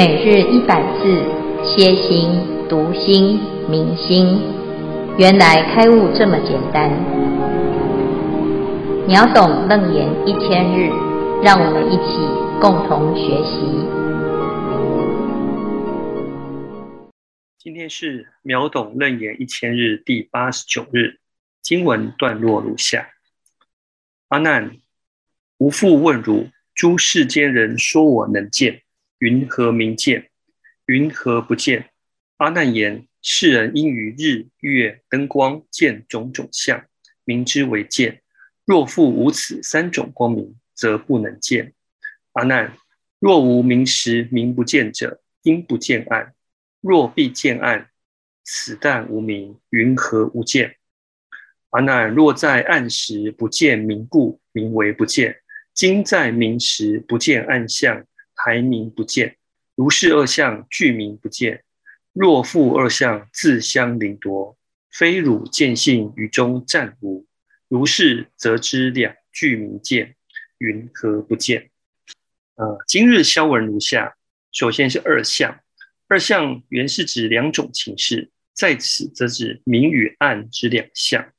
每日一百字，歇心、读心、明心，原来开悟这么简单。秒懂楞严一千日，让我们一起共同学习。今天是秒懂楞严一千日第八十九日，经文段落如下：阿难，吾复问汝，诸世间人说我能见。云何名见？云何不见？阿难言：世人因于日月灯光见种种相，名之为见。若复无此三种光明，则不能见。阿难，若无明时明不见者，因不见暗。若必见暗，此但无明，云何无见？阿难，若在暗时不见明故，名为不见；今在明时不见暗相。排名不见，如是二相俱名不见。若复二相自相凌夺，非汝见性于中暂无。如是则知两俱名见，云何不见？呃，今日消文如下：首先是二相，二相原是指两种情事，在此则指明与暗之两相。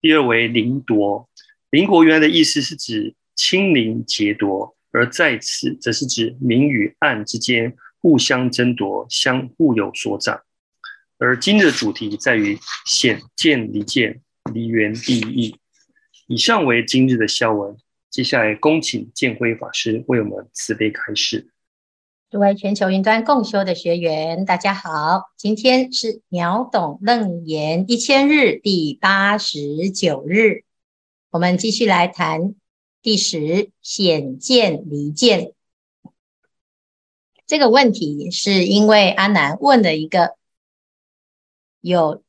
第二为凌夺，凌夺原来的意思是指亲临劫夺。而在此，则是指明与暗之间互相争夺，相互有所长。而今日的主题在于显见离见，离缘第一。以上为今日的消文，接下来恭请见辉法师为我们慈悲开示。诸位全球云端共修的学员，大家好，今天是秒懂楞严一千日第八十九日，我们继续来谈。第十显见离见这个问题，是因为阿难问了一个有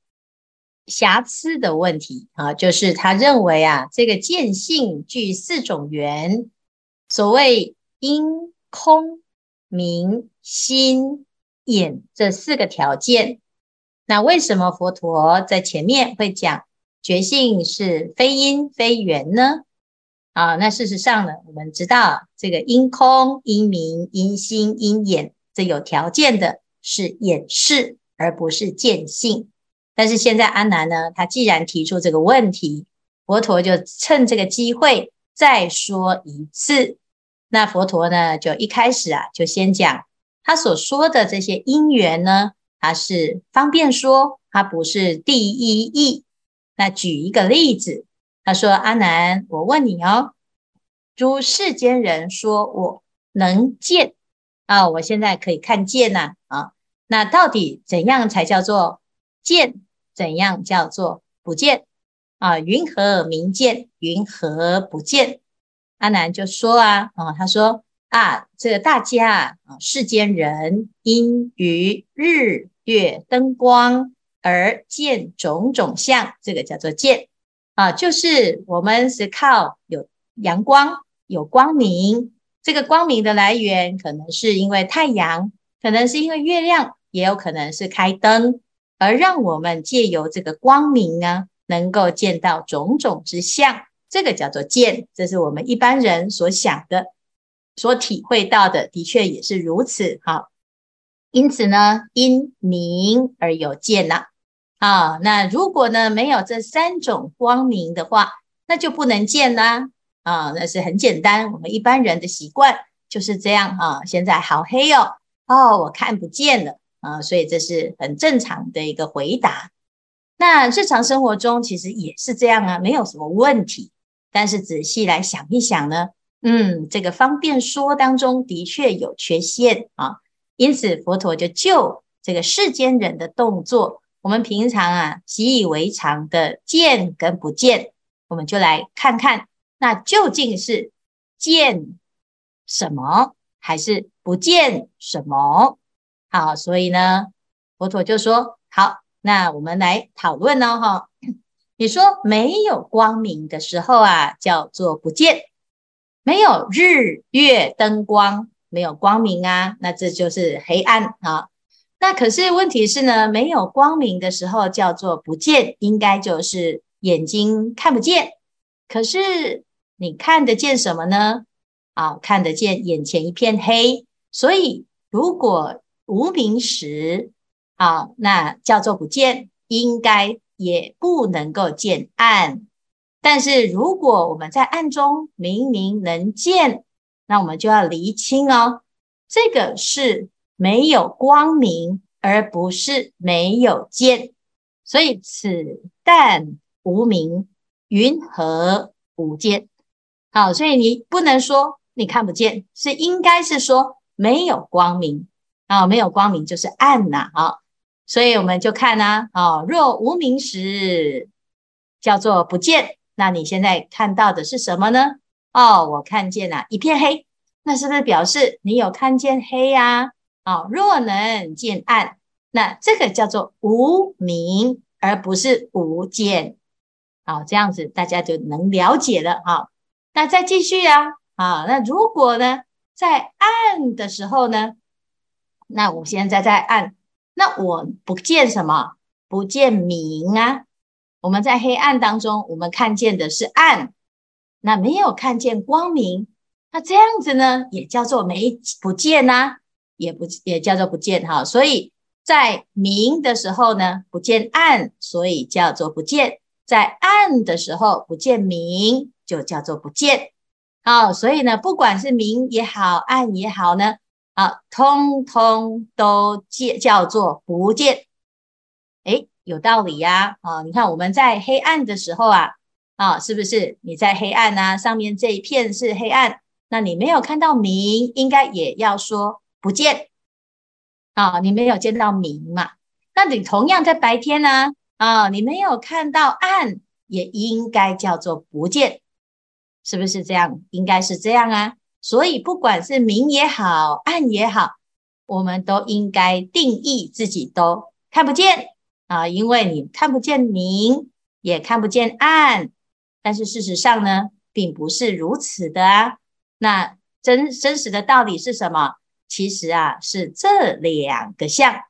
瑕疵的问题啊，就是他认为啊，这个见性具四种缘，所谓因、空、明、心、眼这四个条件。那为什么佛陀在前面会讲觉性是非因非缘呢？啊，那事实上呢，我们知道这个因空、因明、因心、因眼，这有条件的是眼识，而不是见性。但是现在阿难呢，他既然提出这个问题，佛陀就趁这个机会再说一次。那佛陀呢，就一开始啊，就先讲他所说的这些因缘呢，他是方便说，他不是第一义。那举一个例子。他说：“阿难，我问你哦，诸世间人说我能见啊，我现在可以看见呐啊，那到底怎样才叫做见？怎样叫做不见啊？云何名见？云何不见？”阿难就说啊啊，他说啊，这个大家啊，世间人因于日月灯光而见种种相，这个叫做见。啊，就是我们是靠有阳光、有光明，这个光明的来源可能是因为太阳，可能是因为月亮，也有可能是开灯，而让我们借由这个光明呢，能够见到种种之相，这个叫做见，这是我们一般人所想的、所体会到的，的确也是如此。好，因此呢，因明而有见呐。啊那如果呢，没有这三种光明的话，那就不能见啦。啊，那是很简单，我们一般人的习惯就是这样啊。现在好黑哦，哦，我看不见了啊，所以这是很正常的一个回答。那日常生活中其实也是这样啊，没有什么问题。但是仔细来想一想呢，嗯，这个方便说当中的确有缺陷啊。因此佛陀就就这个世间人的动作。我们平常啊习以为常的见跟不见，我们就来看看，那究竟是见什么还是不见什么？好，所以呢，佛陀就说：好，那我们来讨论呢，哈，你说没有光明的时候啊，叫做不见；没有日月灯光，没有光明啊，那这就是黑暗啊。那可是问题是呢，没有光明的时候叫做不见，应该就是眼睛看不见。可是你看得见什么呢？啊，看得见眼前一片黑，所以如果无明时，啊，那叫做不见，应该也不能够见暗。但是如果我们在暗中明明能见，那我们就要厘清哦，这个是没有光明，而不是没有见。所以此但无明，云何无见？好，所以你不能说你看不见，是应该是说没有光明啊，没有光明就是暗呐啊。所以我们就看呢，啊，若无明时，叫做不见。那你现在看到的是什么呢？哦，我看见了一片黑，那是不是表示你有看见黑呀？若能见暗，那这个叫做无明，而不是无见。好，这样子大家就能了解了。好，那再继续啊，啊，那如果呢，在暗的时候呢，那我现在在暗。那我不见什么？不见明啊！我们在黑暗当中，我们看见的是暗，那没有看见光明。那这样子呢，也叫做没不见呐、也不也叫做不见哈。所以在明的时候呢，不见暗，所以叫做不见；在暗的时候不见明，就叫做不见。好，所以呢，不管是明也好，暗也好呢。啊，通通都叫叫做不见，诶，有道理呀！啊，你看我们在黑暗的时候啊，啊，是不是你在黑暗啊？上面这一片是黑暗，那你没有看到明，应该也要说不见啊，你没有见到明嘛？那你同样在白天呢？啊，你没有看到暗，也应该叫做不见，是不是这样？应该是这样啊。所以，不管是明也好，暗也好，我们都应该定义自己都看不见啊，因为你看不见明，也看不见暗。但是事实上呢，并不是如此的啊。那真真实的道理是什么？其实啊，是这两个相，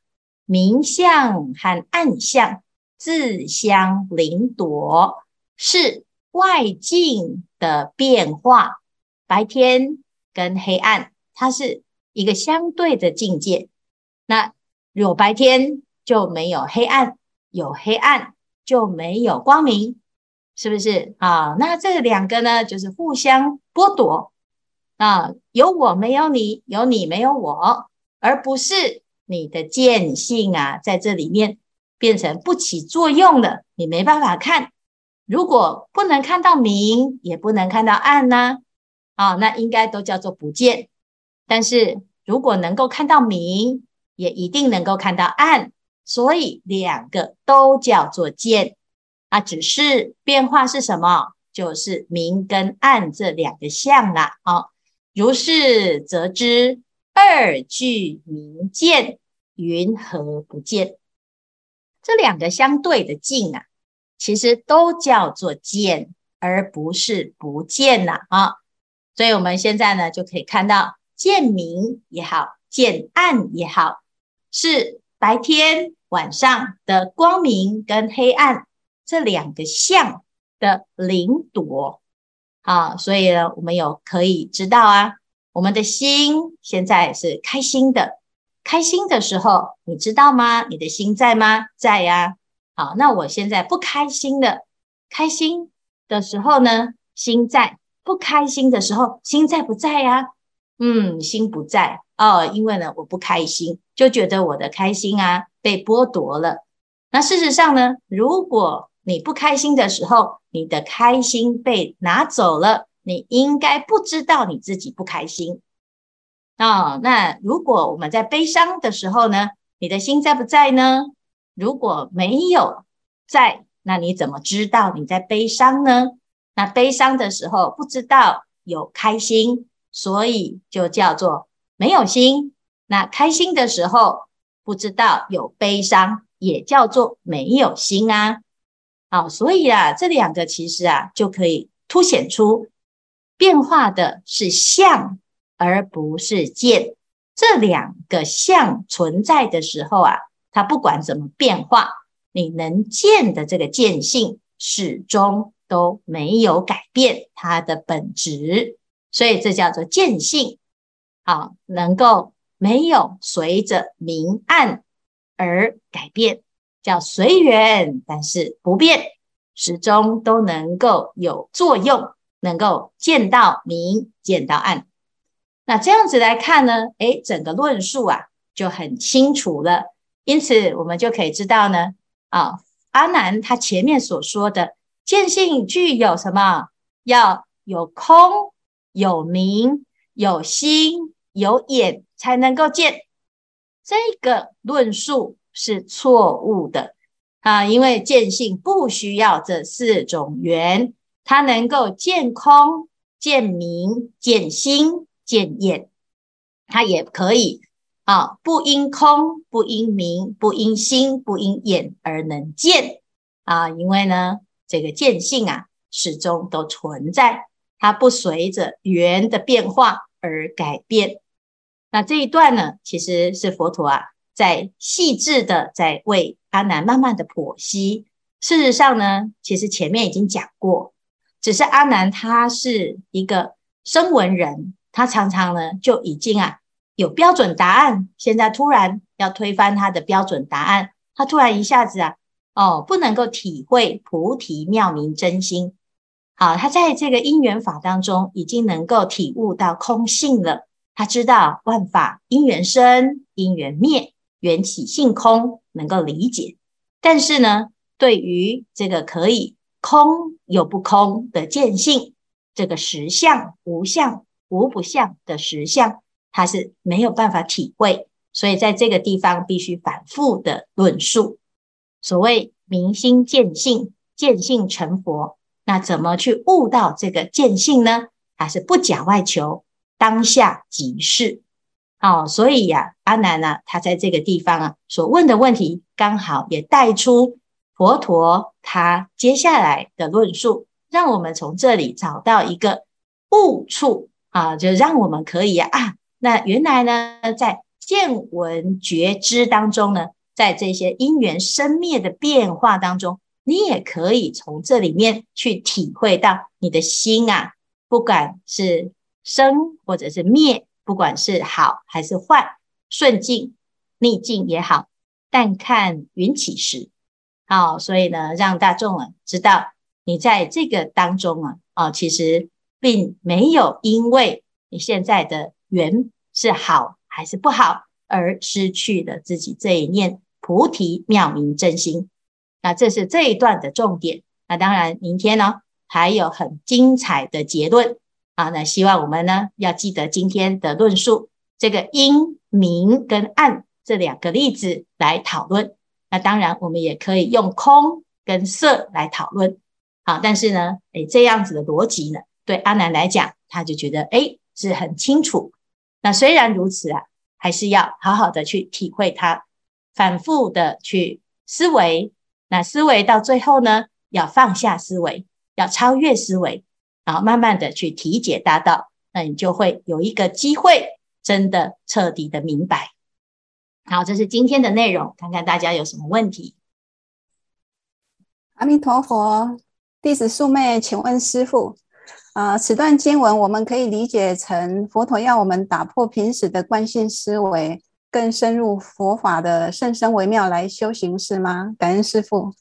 明相和暗相自相邻夺，是外境的变化。白天跟黑暗，它是一个相对的境界。那有白天就没有黑暗，有黑暗就没有光明，是不是啊？那这两个呢，就是互相剥夺啊，有我没有你，有你没有我，而不是你的见性啊，在这里面变成不起作用了，你没办法看。如果不能看到明，也不能看到暗呢、啊？那应该都叫做不见。但是如果能够看到明，也一定能够看到暗，所以两个都叫做见。啊，只是变化是什么？就是明跟暗这两个相啦。啊、如是则知二俱明见，云何不见？这两个相对的境啊，其实都叫做见，而不是不见呐。啊。所以我们现在呢，就可以看到见明也好，见暗也好，是白天晚上的光明跟黑暗这两个相的邻夺啊。所以呢，我们有可以知道啊，我们的心现在是开心的，开心的时候，你知道吗？你的心在吗？在呀。好，那我现在不开心的，开心的时候呢，心在。不开心的时候，心在不在呀、嗯，心不在哦，因为呢，我不开心，就觉得我的开心啊被剥夺了。那事实上呢，如果你不开心的时候，你的开心被拿走了，你应该不知道你自己不开心哦。那如果我们在悲伤的时候呢，你的心在不在呢？如果没有在，那你怎么知道你在悲伤呢？那悲伤的时候不知道有开心，所以就叫做没有心。那开心的时候不知道有悲伤，也叫做没有心啊。好，所以啊，这两个其实啊就可以凸显出变化的是相，而不是见。这两个相存在的时候啊，它不管怎么变化，你能见的这个见性始终。都没有改变它的本质，所以这叫做见性。好，能够没有随着明暗而改变，叫随缘，但是不变，始终都能够有作用，能够见到明，见到暗。那这样子来看呢，诶，整个论述啊就很清楚了。因此，我们就可以知道呢，啊，阿难他前面所说的见性具有什么？要有空、有明、有心、有眼。才能够见，这个论述是错误的啊！因为见性不需要这四种缘，它能够见空、见明、见心、见眼，它也可以啊，不因空、不因明、不因心、不因眼而能见啊！因为呢，这个见性啊，始终都存在，它不随着缘的变化而改变。那这一段呢，其实是佛陀啊，在细致的在为阿难慢慢的剖析。事实上呢，其实前面已经讲过，只是阿难他是一个声闻人，他常常呢就已经啊有标准答案，现在突然要推翻他的标准答案，他突然一下子啊，哦，不能够体会菩提妙明真心。好，他在这个因缘法当中，已经能够体悟到空性了。他知道万法因缘生，因缘灭，缘起性空，能够理解。但是呢，对于这个可以空有不空的见性，这个实相无相无不相的实相，他是没有办法体会。所以在这个地方必须反复的论述。所谓明心见性，见性成佛，那怎么去悟到这个见性呢？还是不假外求。当下即是，哦，所以呀、阿难呢、啊，他在这个地方啊，所问的问题，刚好也带出佛陀他接下来的论述，让我们从这里找到一个悟处啊，就让我们可以啊，那原来呢，在见闻觉知当中呢，在这些因缘生灭的变化当中，你也可以从这里面去体会到你的心啊，不管是。生或者是灭，不管是好还是坏，顺境逆境也好，但看缘起时。好，所以呢，让大众啊知道，你在这个当中啊，啊，其实并没有因为你现在的缘是好还是不好，而失去了自己这一念菩提妙明真心。那这是这一段的重点。那当然，明天呢还有很精彩的结论。啊，那希望我们呢要记得今天的论述，这个因、明跟暗这两个例子来讨论。那当然，我们也可以用空跟色来讨论。好，但是呢，诶，这样子的逻辑呢，对阿南来讲，他就觉得诶是很清楚。那虽然如此啊，还是要好好的去体会它，反复的去思维。那思维到最后呢，要放下思维，要超越思维。然后慢慢的去体解大道，那你就会有一个机会，真的彻底的明白。好，这是今天的内容，看看大家有什么问题。阿弥陀佛，弟子素昧，请问师父，啊、呃，此段经文我们可以理解成佛陀要我们打破平时的惯性思维，更深入佛法的甚深微妙来修行，是吗？感恩师父。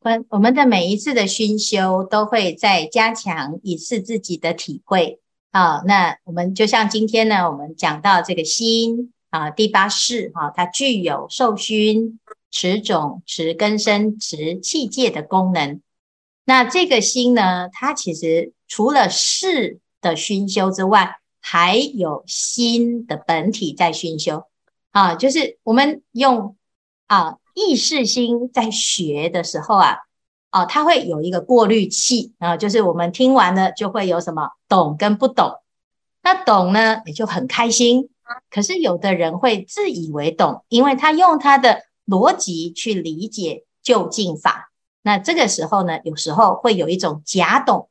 我我们的每一次的熏修都会再加强一次自己的体会啊。那我们就像今天呢，我们讲到这个心啊，第八识啊，它具有受熏、持种、持根生、持器界的功能。那这个心呢，它其实除了识的熏修之外，还有心的本体在熏修啊，就是我们用啊。意识心在学的时候啊，哦，它会有一个过滤器啊，就是我们听完了就会有什么懂跟不懂。那懂呢，也就很开心。可是有的人会自以为懂，因为他用他的逻辑去理解究竟法。那这个时候呢，有时候会有一种假懂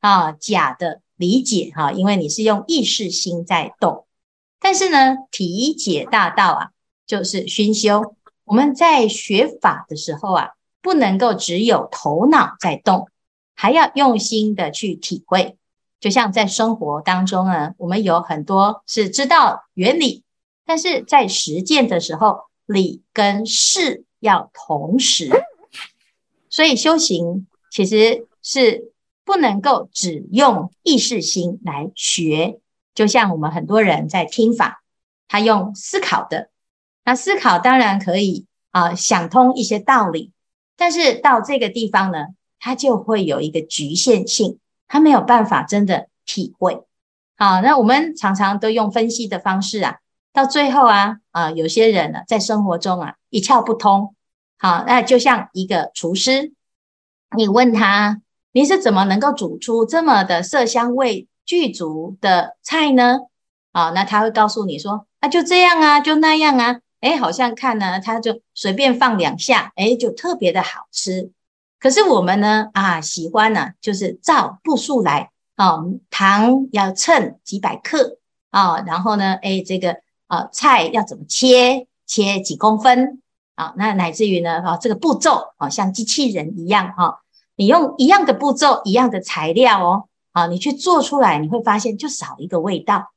啊，假的理解哈，因为你是用意识心在懂。但是呢，体解大道啊，就是熏修。我们在学法的时候啊，不能够只有头脑在动，还要用心的去体会。就像在生活当中呢，我们有很多是知道原理，但是在实践的时候，理跟事要同时。所以修行其实是不能够只用意识心来学，就像我们很多人在听法，他用思考的，那思考当然可以啊、想通一些道理，但是到这个地方呢，它就会有一个局限性，他没有办法真的体会。好，那我们常常都用分析的方式啊，到最后啊啊、有些人呢在生活中啊一窍不通。好，那就像一个厨师，你问他，你是怎么能够煮出这么的色香味具足的菜呢？啊，那他会告诉你说，啊，就这样啊，就那样啊，诶，好像看呢，他就随便放两下，诶，就特别的好吃。可是我们呢，啊，喜欢呢，就是照步数来，啊，糖要称几百克，啊，然后呢，诶，这个啊，菜要怎么切，切几公分。啊，那乃至于呢，哈，这个步骤啊，像机器人一样哈，你用一样的步骤、一样的材料哦，啊，你去做出来，你会发现就少一个味道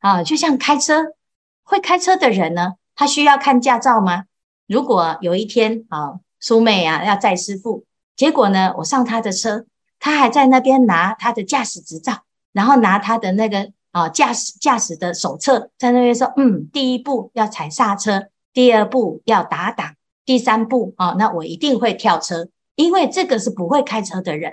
啊。就像开车，会开车的人呢，他需要看驾照吗？如果有一天啊，苏妹啊要载师傅，结果呢，我上他的车，他还在那边拿他的驾驶执照，然后拿他的那个啊驾驶驾驶的手册，在那边说，嗯，第一步要踩刹车。第二步要打档，第三步啊，那我一定会跳车，因为这个是不会开车的人。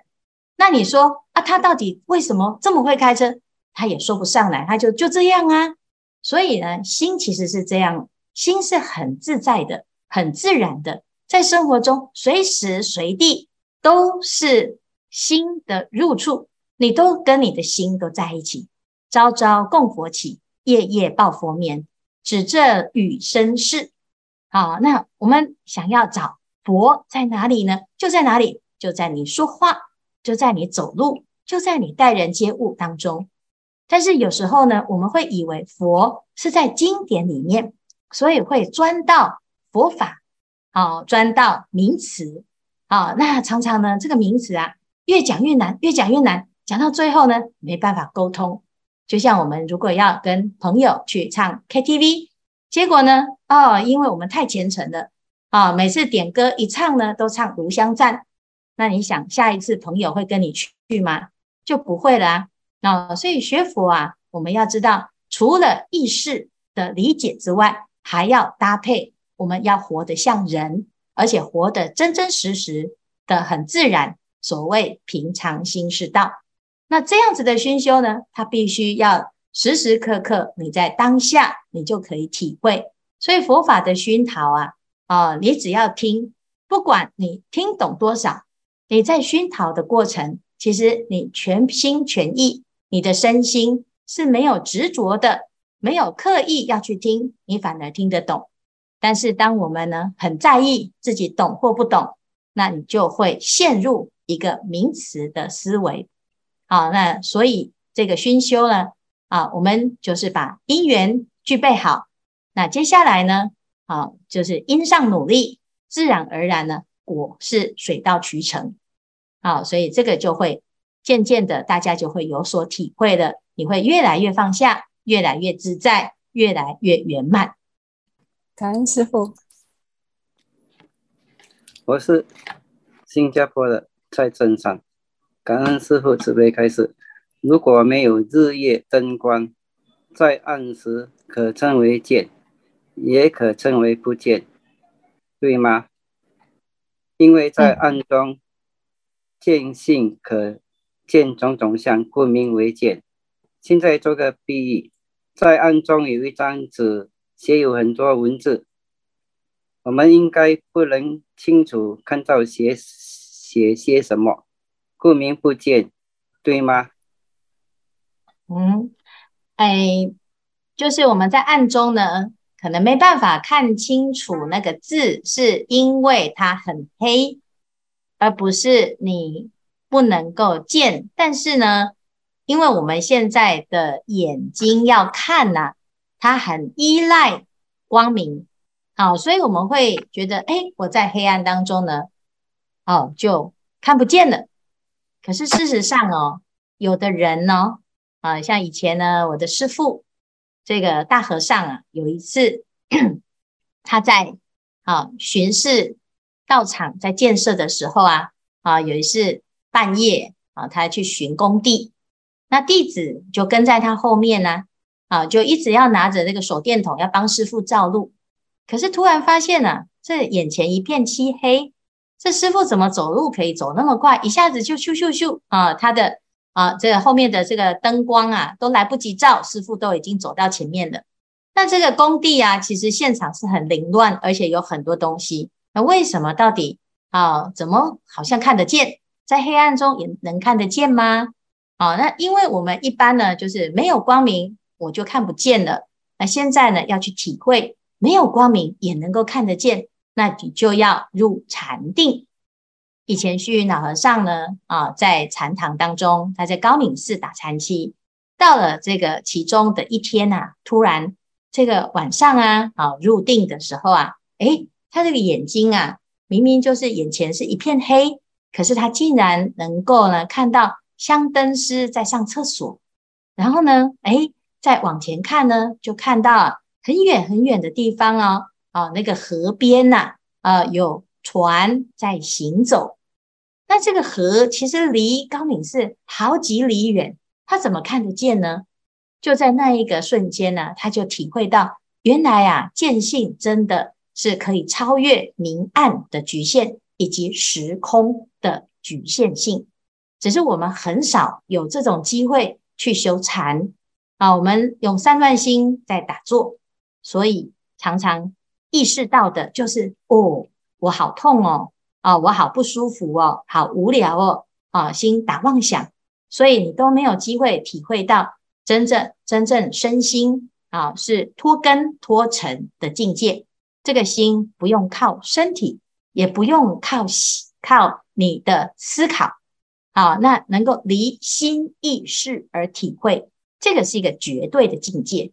那你说啊，他到底为什么这么会开车？他也说不上来，他就就这样啊。所以呢，心其实是这样，心是很自在的，很自然的，在生活中随时随地都是心的入处，你都跟你的心都在一起。朝朝供佛起，夜夜报佛眠。只这与身事，好，那我们想要找佛在哪里呢？就在哪里？就在你说话，就在你走路，就在你待人接物当中。但是有时候呢，我们会以为佛是在经典里面，所以会钻到佛法，好，钻到名词，好，那常常呢，这个名词啊，越讲越难，越讲越难，讲到最后呢，没办法沟通。就像我们如果要跟朋友去唱 KTV，结果呢，哦，因为我们太虔诚了，啊、哦，每次点歌一唱呢，都唱《炉香赞》，那你想下一次朋友会跟你去吗？就不会了啊。那、哦、所以学佛啊，我们要知道，除了意识的理解之外，还要搭配，我们要活得像人，而且活得真真实实的很自然。所谓平常心是道。那这样子的熏修呢，它必须要时时刻刻你在当下，你就可以体会。所以佛法的熏陶啊，啊、你只要听，不管你听懂多少，你在熏陶的过程，其实你全心全意，你的身心是没有执着的，没有刻意要去听，你反而听得懂。但是当我们呢，很在意自己懂或不懂，那你就会陷入一个名词的思维。好，那所以这个熏修呢，啊，我们就是把因缘具备好。那接下来呢，啊，就是因上努力，自然而然呢，果是水到渠成。好，所以这个就会渐渐的，大家就会有所体会的，你会越来越放下，越来越自在，越来越圆满。感恩师傅，我是新加坡的蔡正山。感恩师傅慈悲开示。如果没有日夜灯光，在暗时可称为见，也可称为不见，对吗？因为在暗中见性可见种种相，故名为见。现在做个比喻，在暗中有一张纸，写有很多文字，我们应该不能清楚看到写写些什么。故名不见，对吗？嗯，哎，就是我们在暗中呢，可能没办法看清楚那个字，是因为它很黑，而不是你不能够见。但是呢，因为我们现在的眼睛要看呐、他很依赖光明，好，所以我们会觉得，哎，我在黑暗当中呢，哦，就看不见了。可是事实上哦，有的人呢，啊，像以前呢，我的师父这个大和尚啊，有一次他在啊巡视道场在建设的时候啊，啊，有一次半夜啊，他去巡工地，那弟子就跟在他后面呢，啊就一直要拿着那个手电筒要帮师傅照路，可是突然发现呢、啊，这眼前一片漆黑。这师傅怎么走路可以走那么快？一下子就咻咻咻啊！他的啊，这个后面的这个灯光啊，都来不及照，师傅都已经走到前面了。那这个工地啊，其实现场是很凌乱，而且有很多东西。那为什么到底啊？怎么好像看得见，在黑暗中也能看得见吗？啊，那因为我们一般呢，就是没有光明，我就看不见了。那现在呢，要去体会没有光明也能够看得见。那你就要入禅定。以前虚云老和尚呢，啊，在禅堂当中，他在高明寺打禅七。到了这个其中的一天呐，突然这个晚上啊，啊，入定的时候啊，诶，他这个眼睛啊，明明就是眼前是一片黑，可是他竟然能够呢看到香灯师在上厕所。然后呢，诶，再往前看呢，就看到很远很远的地方哦。啊，那个河边呐、啊，有船在行走。那这个河其实离高明寺好几里远，他怎么看得见呢？就在那一个瞬间呢，他就体会到，原来啊，见性真的是可以超越明暗的局限，以及时空的局限性。只是我们很少有这种机会去修禅啊，我们用散乱心在打坐，所以常常。意识到的就是哦，我好痛哦，啊，我好不舒服哦，好无聊哦，啊，心打妄想，所以你都没有机会体会到真正真正身心啊是脱根脱尘的境界。这个心不用靠身体，也不用靠靠你的思考，啊，那能够离心意识而体会，这个是一个绝对的境界。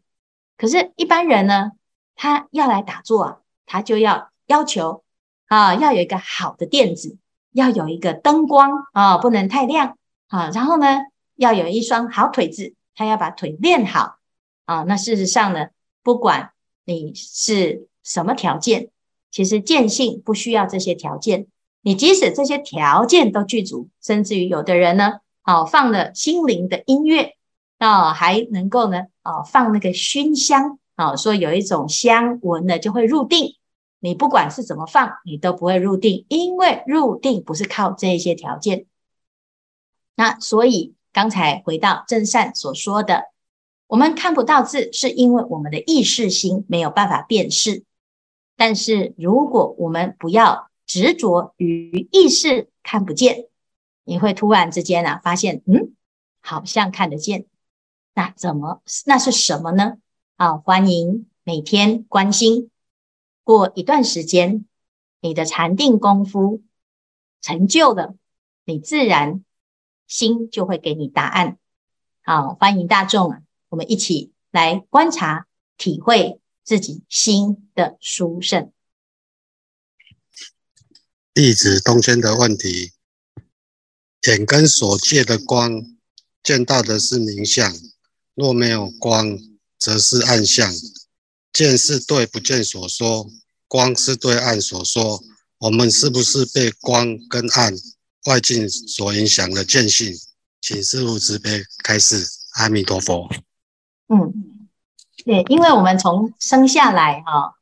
可是，一般人呢？他要来打坐啊，他就要要求啊，要有一个好的垫子，要有一个灯光啊，不能太亮啊。然后呢，要有一双好腿子，他要把腿练好啊。那事实上呢，不管你是什么条件，其实见性不需要这些条件。你即使这些条件都具足，甚至于有的人呢，啊，放了心灵的音乐啊，还能够呢，啊，放那个熏香。啊，说有一种香闻了就会入定，你不管是怎么放，你都不会入定，因为入定不是靠这些条件。那所以刚才回到正善所说的，我们看不到字，是因为我们的意识心没有办法辨识。但是如果我们不要执着于意识看不见，你会突然之间啊发现，嗯，好像看得见，那怎么？那是什么呢？啊，欢迎每天关心。过一段时间，你的禅定功夫成就了，你自然心就会给你答案。好，欢迎大众啊，我们一起来观察、体会自己心的殊胜。弟子东迁的问题：眼根所借的光，见到的是明相，若没有光。则是暗相，见是对不见所说，光是对暗所说。我们是不是被光跟暗外境所影响的见性？请师父慈悲开示。阿弥陀佛。嗯，对，因为我们从生下来哈，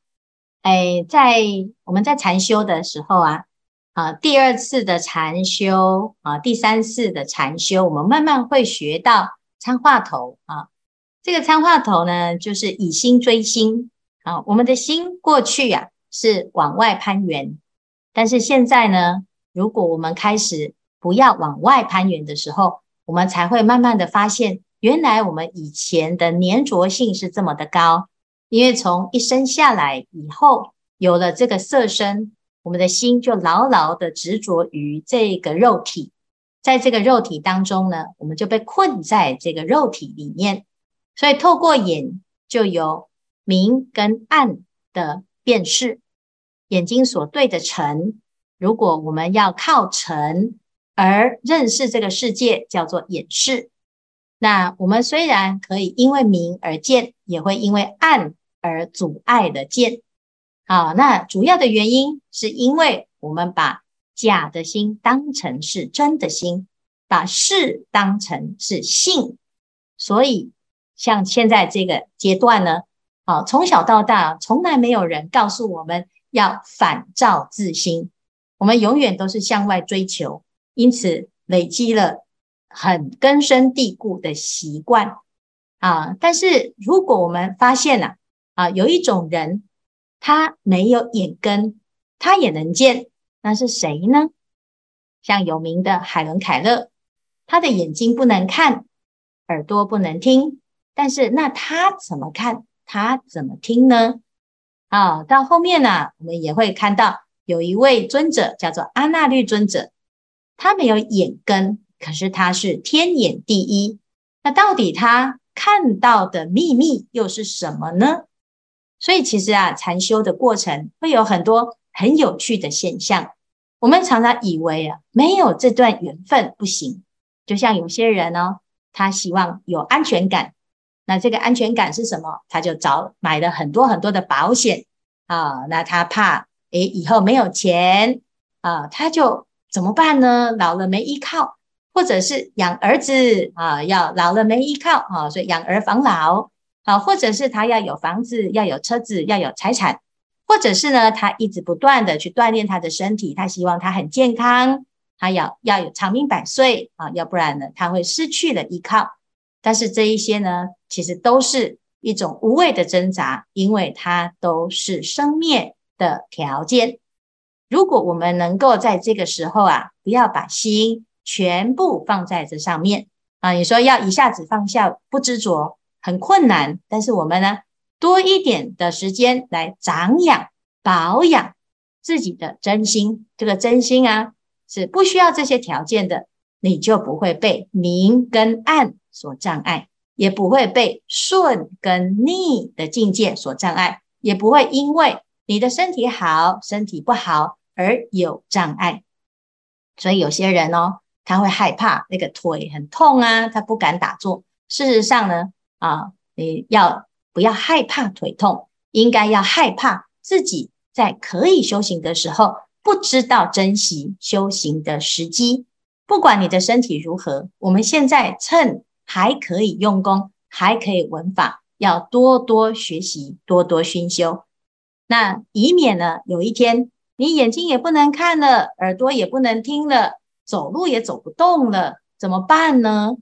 哎，在我们在禅修的时候啊，啊，第二次的禅修啊，第三次的禅修，我们慢慢会学到参话头啊。这个参话头呢，就是以心追心啊。我们的心过去呀、啊、是往外攀缘，但是现在呢，如果我们开始不要往外攀缘的时候，我们才会慢慢的发现，原来我们以前的粘着性是这么的高。因为从一生下来以后，有了这个色身，我们的心就牢牢的执着于这个肉体，在这个肉体当中呢，我们就被困在这个肉体里面。所以透过眼就有明跟暗的辨识，眼睛所对的尘，如果我们要靠尘而认识这个世界，叫做眼识。那我们虽然可以因为明而见，也会因为暗而阻碍的见。好，那主要的原因是因为我们把假的心当成是真的心，把事当成是性，所以像现在这个阶段呢，啊，从小到大从来没有人告诉我们要反照自心，我们永远都是向外追求，因此累积了。很根深蒂固的习惯啊！但是如果我们发现了啊，有一种人他没有眼根，他也能见，那是谁呢？像有名的海伦凯勒，他的眼睛不能看，耳朵不能听，但是那他怎么看？他怎么听呢？啊，到后面呢，我们也会看到有一位尊者叫做阿那律尊者，他没有眼根。可是他是天眼第一，那到底他看到的秘密又是什么呢？所以其实啊，禅修的过程会有很多很有趣的现象。我们常常以为啊，没有这段缘分不行。就像有些人哦，他希望有安全感，那这个安全感是什么？他就找买了很多很多的保险啊。那他怕诶，以后没有钱啊，他就怎么办呢？老了没依靠。或者是养儿子啊，要老了没依靠啊，所以养儿防老啊，或者是他要有房子，要有车子，要有财产，或者是呢，他一直不断的去锻炼他的身体，他希望他很健康，他要要有长命百岁啊，要不然呢，他会失去了依靠。但是这一些呢，其实都是一种无谓的挣扎，因为它都是生灭的条件。如果我们能够在这个时候啊，不要把心。全部放在这上面啊！你说要一下子放下不执着，很困难。但是我们呢，多一点的时间来长养、保养自己的真心。这个真心啊，是不需要这些条件的，你就不会被明跟暗所障碍，也不会被顺跟逆的境界所障碍，也不会因为你的身体好、身体不好而有障碍。所以有些人哦。他会害怕那个腿很痛啊，他不敢打坐。事实上呢，啊，你要不要害怕腿痛？应该要害怕自己在可以修行的时候，不知道珍惜修行的时机。不管你的身体如何，我们现在趁还可以用功，还可以闻法，要多多学习，多多熏修。那以免呢，有一天你眼睛也不能看了，耳朵也不能听了。走路也走不动了，怎么办呢？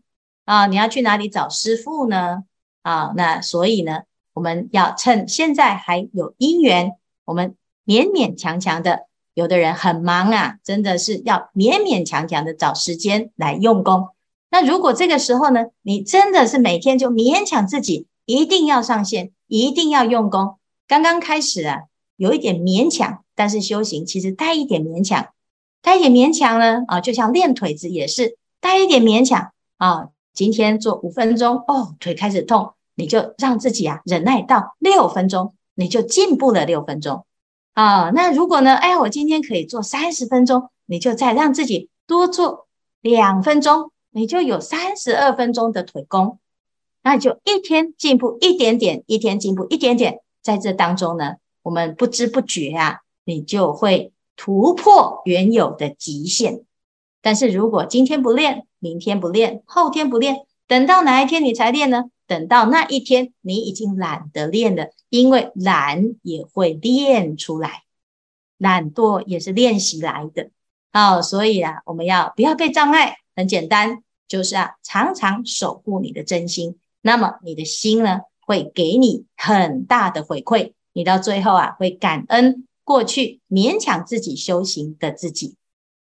啊，你要去哪里找师父呢？啊，那所以呢，我们要趁现在还有因缘，我们勉勉强强的，有的人很忙啊，真的是要勉勉强强的找时间来用功。那如果这个时候呢，你真的是每天就勉强自己一定要上线，一定要用功。刚刚开始啊，有一点勉强，但是修行其实带一点勉强。带一点勉强呢，啊，就像练腿子也是带一点勉强啊。今天做五分钟，哦，腿开始痛，你就让自己啊忍耐到六分钟，你就进步了六分钟啊。那如果呢，哎，我今天可以做三十分钟，你就再让自己多做两分钟，你就有三十二分钟的腿功。那就一天进步一点点，一天进步一点点，在这当中呢，我们不知不觉啊，你就会。突破原有的极限，但是如果今天不练，明天不练，后天不练，等到哪一天你才练呢？等到那一天你已经懒得练了，因为懒也会练出来，懒惰也是练习来的。好，所以啊，我们要不要被障碍？很简单，就是啊，常常守护你的真心，那么你的心呢，会给你很大的回馈，你到最后啊，会感恩。过去勉强自己修行的自己，